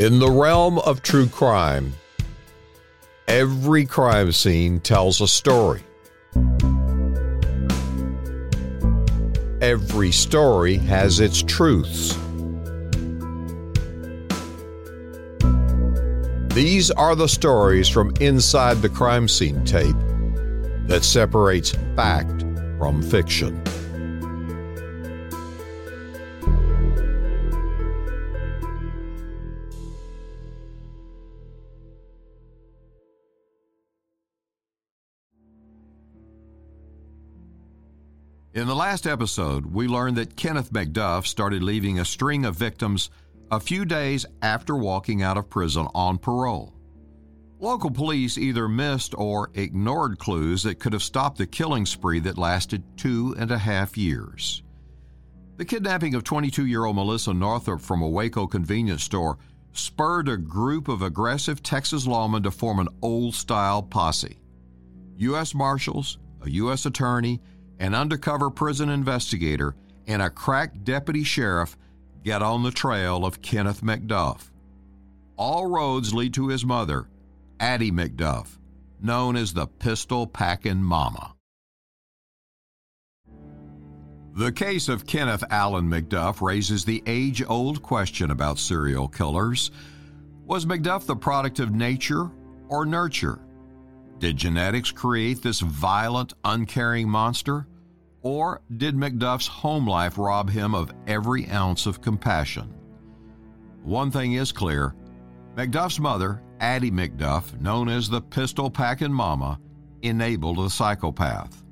In the realm of true crime, every crime scene tells a story. Every story has its truths. These are the stories from inside the crime scene tape that separates fact from fiction. In the last episode, we learned that Kenneth McDuff started leaving a string of victims a few days after walking out of prison on parole. Local police either missed or ignored clues that could have stopped the killing spree that lasted two and a half years. The kidnapping of 22 year old Melissa Northrup from a Waco convenience store spurred a group of aggressive Texas lawmen to form an old style posse. U.S. Marshals, a U.S. Attorney, an undercover prison investigator, and a crack deputy sheriff get on the trail of Kenneth McDuff. All roads lead to his mother, Addie McDuff, known as the Pistol Packin' Mama. The case of Kenneth Allen McDuff raises the age old question about serial killers. Was McDuff the product of nature or nurture? Did genetics create this violent, uncaring monster? Or did McDuff's home life rob him of every ounce of compassion? One thing is clear McDuff's mother, Addie McDuff, known as the pistol packing mama, enabled the psychopath.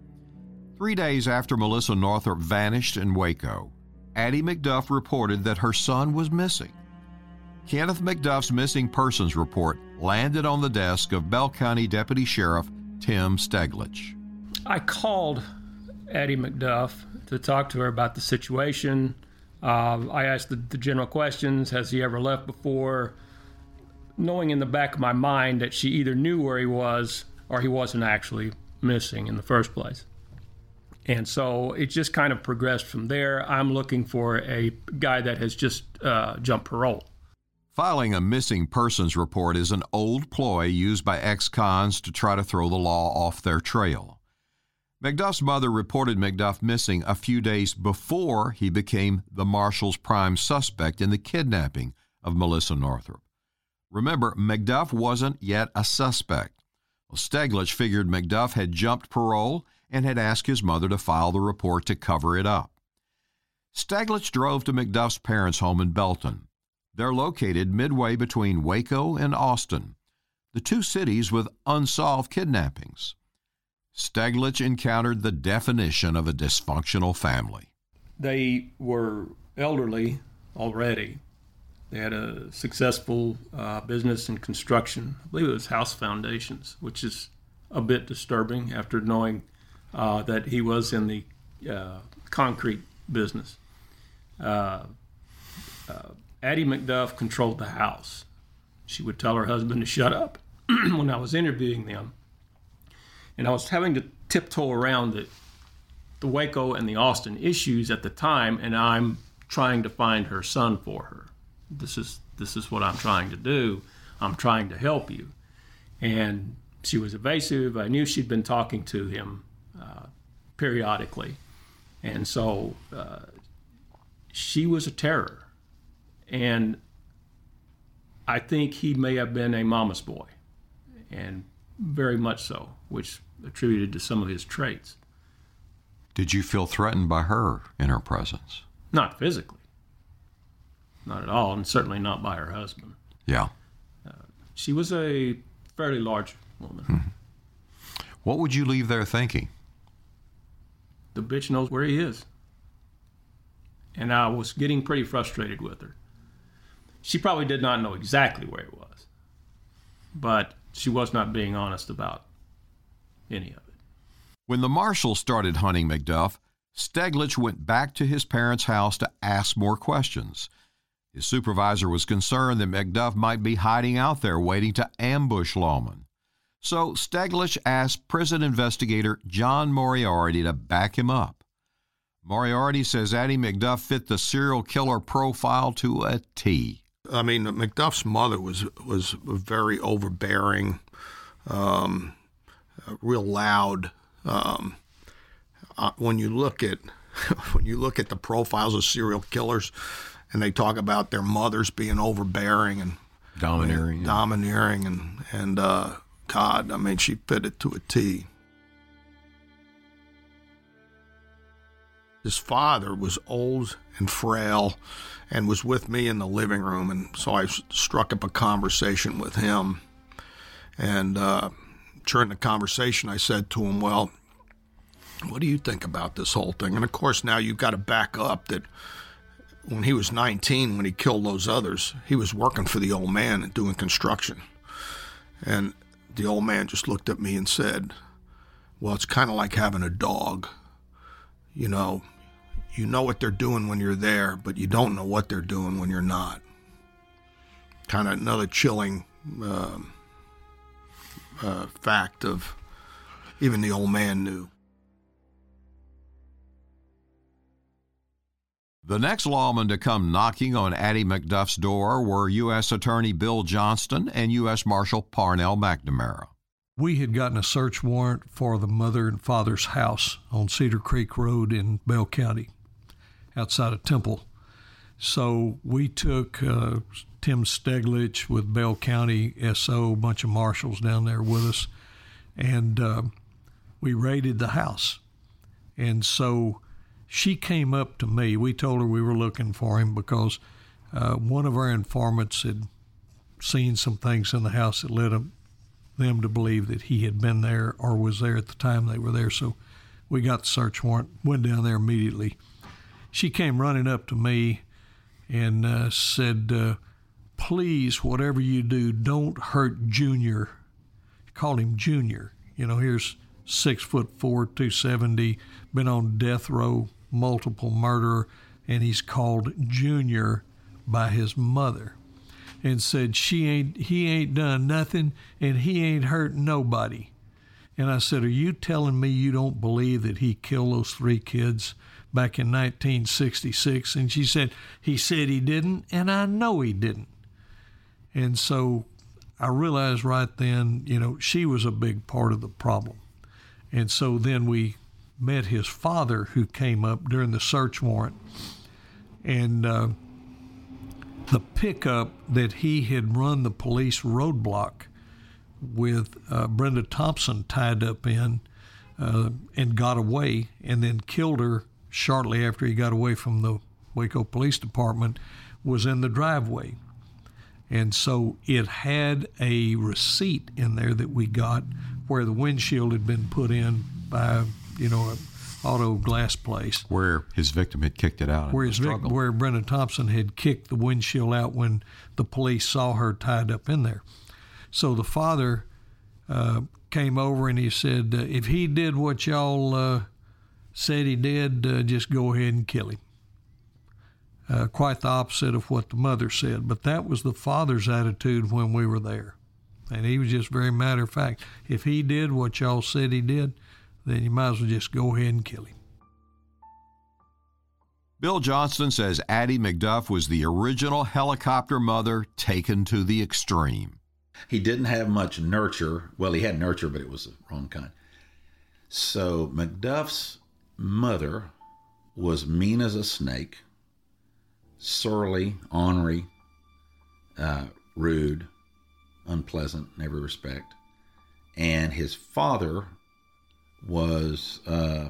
Three days after Melissa Northrup vanished in Waco, Addie McDuff reported that her son was missing. Kenneth McDuff's missing persons report landed on the desk of Bell County Deputy Sheriff Tim Steglich. I called Addie McDuff to talk to her about the situation. Uh, I asked the, the, general questions Has he ever left before? Knowing in the back of my mind that she either knew where he was or he wasn't actually missing in the first place. And so it just kind of progressed from there. I'm looking for a guy that has just uh, jumped parole. Filing a missing persons report is an old ploy used by ex cons to try to throw the law off their trail. McDuff's mother reported McDuff missing a few days before he became the marshal's prime suspect in the kidnapping of Melissa Northrup. Remember, McDuff wasn't yet a suspect. Well, Steglich figured McDuff had jumped parole and had asked his mother to file the report to cover it up. Steglich drove to McDuff's parents' home in Belton. They're located midway between Waco and Austin, the two cities with unsolved kidnappings. Steglich encountered the definition of a dysfunctional family. They were elderly already. They had a successful uh, business in construction. I believe it was House Foundations, which is a bit disturbing after knowing uh, that he was in the uh, concrete business. Addie McDuff controlled the house. She would tell her husband to shut up when I was interviewing them and I was having to tiptoe around the the Waco and the Austin issues at the time, and I'm trying to find her son for her. This is this is what I'm trying to do. I'm trying to help you, and she was evasive. I knew she'd been talking to him uh, periodically, and so uh, she was a terror, and I think he may have been a mama's boy, and very much so, which attributed to some of his traits. Did you feel threatened by her in her presence? Not physically. Not at all, and certainly not by her husband. Yeah. Uh, she was a fairly large woman. Mm-hmm. What would you leave there thinking? The bitch knows where he is. And I was getting pretty frustrated with her. She probably did not know exactly where it was, but she was not being honest about any of it. When the marshal started hunting McDuff, Steglich went back to his parents' house to ask more questions. His supervisor was concerned that McDuff might be hiding out there waiting to ambush lawmen. So Steglich asked prison investigator John Moriarty to back him up. Moriarty says Addie McDuff fit the serial killer profile to a T. I mean, McDuff's mother was was very overbearing, um, real loud. Um, uh, when you look at when you look at the profiles of serial killers, and they talk about their mothers being overbearing and domineering, and domineering, and and uh, God, I mean, she fit it to a T. His father was old and frail and was with me in the living room. And so I struck up a conversation with him. And uh, during the conversation, I said to him, Well, what do you think about this whole thing? And of course, now you've got to back up that when he was 19, when he killed those others, he was working for the old man and doing construction. And the old man just looked at me and said, Well, it's kind of like having a dog. You know, you know what they're doing when you're there, but you don't know what they're doing when you're not. Kind of another chilling uh, uh, fact of even the old man knew. The next lawmen to come knocking on Addie McDuff's door were U.S. Attorney Bill Johnston and U.S. Marshal Parnell McNamara. We had gotten a search warrant for the mother and father's house on Cedar Creek Road in Bell County outside of Temple. So we took uh, Tim Steglich with Bell County SO, a bunch of marshals down there with us, and uh, we raided the house. And so she came up to me. We told her we were looking for him because uh, one of our informants had seen some things in the house that led them, them to believe that he had been there or was there at the time they were there. So we got the search warrant, went down there immediately she came running up to me and uh, said, uh, Please, whatever you do, don't hurt Junior. Call him Junior. You know, here's six foot four, 270, been on death row, multiple murder, and he's called Junior by his mother and said she ain't he ain't done nothing and he ain't hurt nobody. And I said, Are you telling me you don't believe that he killed those three kids? back in 1966. And she said, He said he didn't, and I know he didn't. And so I realized right then, you know, she was a big part of the problem. And so then we met his father, who came up during the search warrant. And uh, the pickup that he had run the police roadblock with uh, Brenda Thompson tied up in uh, and got away and then killed her shortly after he got away from the Waco Police Department was in the driveway. And so it had a receipt in there that we got where the windshield had been put in by, you know, auto glass place. Where his victim had kicked it out. Where, his where Brenda Thompson had kicked the windshield out when the police saw her tied up in there. So the father uh, came over and he said, uh, if he did what y'all uh, said he did, uh, just go ahead and kill him. Uh, quite the opposite of what the mother said, but that was the father's attitude when we were there. And he was just very matter of fact. If he did what y'all said he did, then you might as well just go ahead and kill him. Bill Johnston says Addie McDuff was the original helicopter mother taken to the extreme. He didn't have much nurture. Well, he had nurture, but it was the wrong kind. So McDuff's mother was mean as a snake, surly, ornery, uh, rude, unpleasant in every respect. And his father was uh,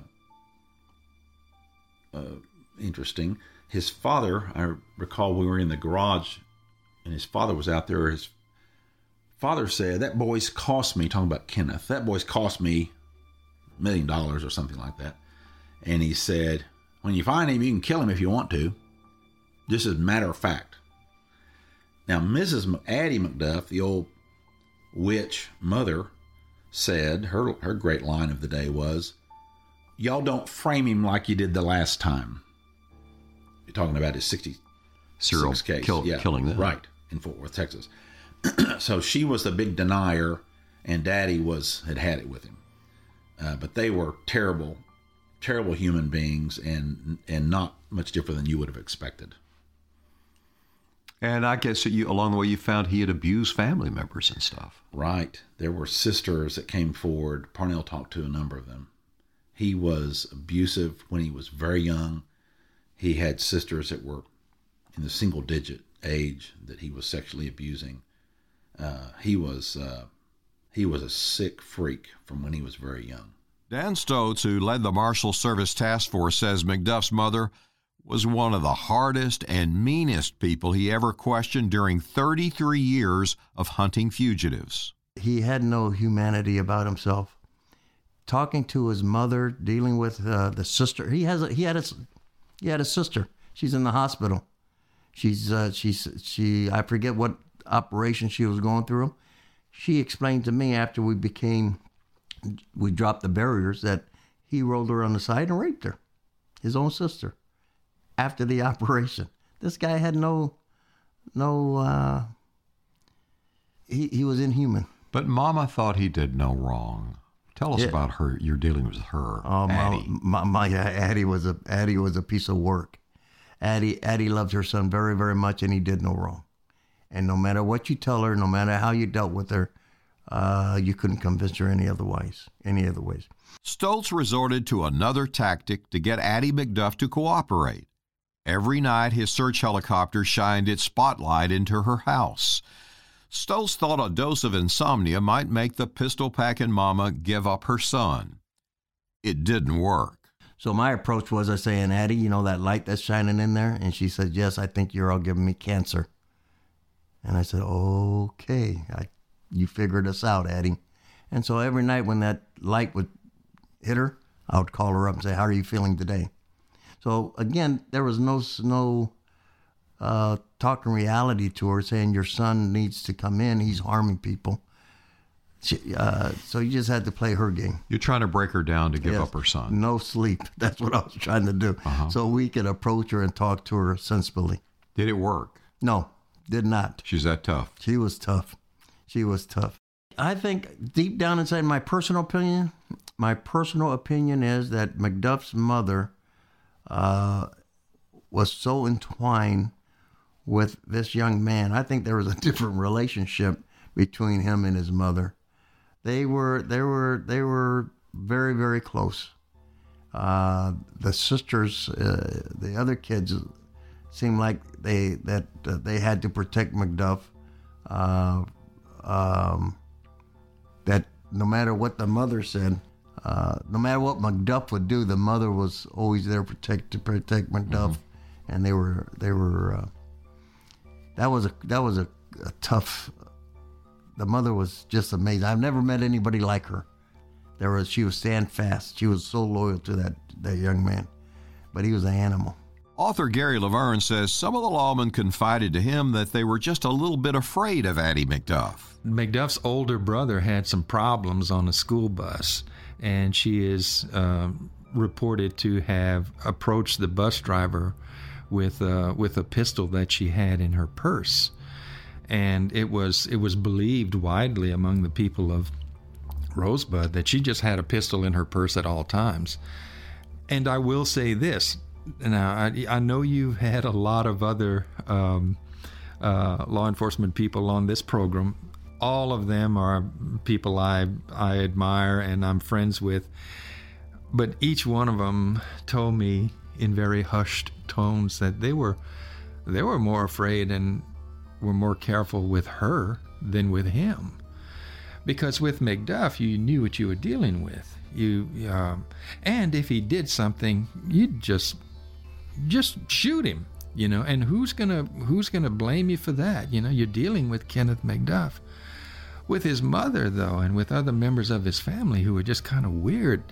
uh, interesting. His father, I recall we were in the garage and his father was out there. His father said, That boy's cost me, talking about Kenneth, that boy's cost me a million dollars or something like that and he said, When you find him, you can kill him if you want to. Just as a matter of fact. Now, Mrs. Addie McDuff, the old witch mother, said, her, her great line of the day was, Y'all don't frame him like you did the last time. You're talking about his 60 serial case. Kill, yeah, killing them. Right, in Fort Worth, Texas. so she was the big denier, and Daddy was had had it with him. Uh, but they were terrible terrible human beings and and not much different than you would have expected. And I guess that you, along the way, you found he had abused family members and stuff. Right. There were sisters that came forward. Parnell talked to a number of them. He was abusive when he was very young. He had sisters that were in the single digit age that he was sexually abusing. Uh, he was uh, he was a sick freak from when he was very young. Dan Stoltz, who led the Marshal Service Task Force, says McDuff's mother was one of the hardest and meanest people he ever questioned during 33 years of hunting fugitives. He had no humanity about himself. Talking to his mother, dealing with uh, the sister. He has a, he had a he had a sister. She's in the hospital. She's uh, she's she I forget what operation she was going through. She explained to me after we became we dropped the barriers that he rolled her on the side and raped her, his own sister, after the operation. This guy had no, no, uh, he, he was inhuman. But Mama thought he did no wrong. Tell us Yeah. about her. Your dealing with her, Oh, Addie. my, my, my Addie was a Addie was a piece of work. Addie Addie loved her son very very much, and he did no wrong. And no matter what you tell her, no matter how you dealt with her, uh, you couldn't convince her any otherwise, any other ways. Stoltz resorted to another tactic to get Addie McDuff to cooperate. Every night, his search helicopter shined its spotlight into her house. Stoltz thought a dose of insomnia might make the pistol packing mama give up her son. It didn't work. So my approach was I saying, Addie, you know that light that's shining in there? And she said, Yes, I think you're all giving me cancer. And I said, Okay, I, you figured us out, Addie. And so every night when that light would hit her, I would call her up and say, How are you feeling today? So again, there was no no uh, talking reality to her, saying your son needs to come in. He's harming people. She, uh, so you just had to play her game. You're trying to break her down to give Yes. up her son. No sleep. That's what I was trying to do. So we could approach her and talk to her sensibly. Did it work? No, did not. She's that tough. She was tough. She was tough. I think deep down inside, my personal opinion, my personal opinion is that McDuff's mother uh, was so entwined with this young man. I think there was a different relationship between him and his mother. They were they were they were very very close. Uh, the sisters, uh, the other kids, seemed like they that uh, they had to protect McDuff. Uh, um, that no matter what the mother said, uh, no matter what McDuff would do, the mother was always there to protect to protect McDuff, and they were they were. Uh, that was a that was a, a tough. The mother was just amazing. I've never met anybody like her. There was she was stand fast. She was so loyal to that that young man, but he was an animal. Author Gary Lavergne says some of the lawmen confided to him that they were just a little bit afraid of Addie McDuff. McDuff's older brother had some problems on a school bus, and she is um, reported to have approached the bus driver with uh, with a pistol that she had in her purse, and it was it was believed widely among the people of Rosebud that she just had a pistol in her purse at all times. And I will say this. Now, I, I know you've had a lot of other um, uh, law enforcement people on this program. All of them are people I, I admire and I'm friends with. But each one of them told me in very hushed tones that they were they were more afraid and were more careful with her than with him because with McDuff, you knew what you were dealing with. You um, and if he did something, you'd just just shoot him, you know. And who's gonna who's gonna blame you for that? You know, you're dealing with Kenneth McDuff. With his mother, though, and with other members of his family who are just kind of weird,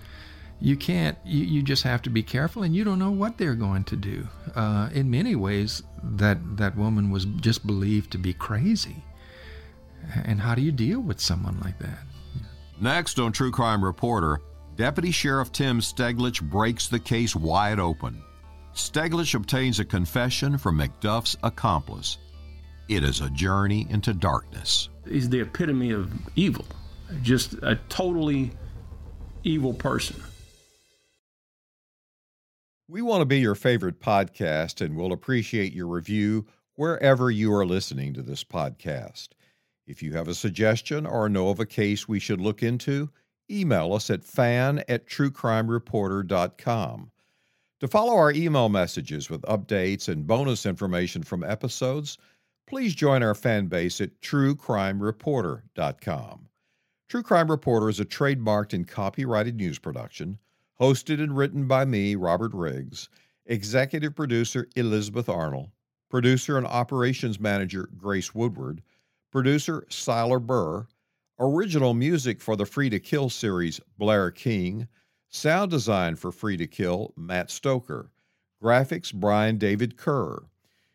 you can't. You, you just have to be careful, and you don't know what they're going to do. Uh, in many ways, that that woman was just believed to be crazy. And how do you deal with someone like that? Next on True Crime Reporter, Deputy Sheriff Tim Steglich breaks the case wide open. Steglich obtains a confession from McDuff's accomplice. It is a journey into darkness. He's the epitome of evil, just a totally evil person. We want to be your favorite podcast and we'll appreciate your review wherever you are listening to this podcast. If you have a suggestion or know of a case we should look into, email us at fan at truecrimereporter.com. To follow our email messages with updates and bonus information from episodes, please join our fan base at truecrimereporter.com. True Crime Reporter is a trademarked and copyrighted news production, hosted and written by me, Robert Riggs, executive producer Elizabeth Arnold, producer and operations manager Grace Woodward, producer Siler Burr, original music for the Free to Kill series Blair King, sound design for Free to Kill Matt Stoker, graphics Brian David Kerr.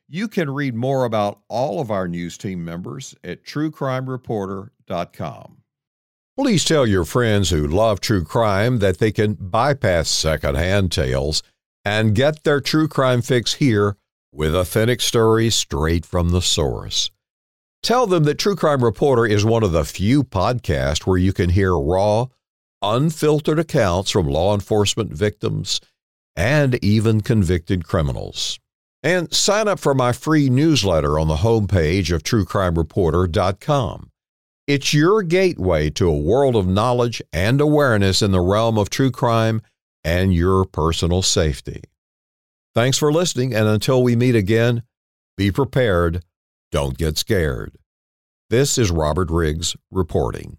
You can read more about all of our news team members at truecrimereporter.com. Please tell your friends who love true crime that they can bypass secondhand tales and get their true crime fix here with authentic stories straight from the source. Tell them that True Crime Reporter is one of the few podcasts where you can hear raw, unfiltered accounts from law enforcement victims and even convicted criminals. And sign up for my free newsletter on the homepage of truecrimereporter.com. It's your gateway to a world of knowledge and awareness in the realm of true crime and your personal safety. Thanks for listening, and until we meet again, be prepared, don't get scared. This is Robert Riggs reporting.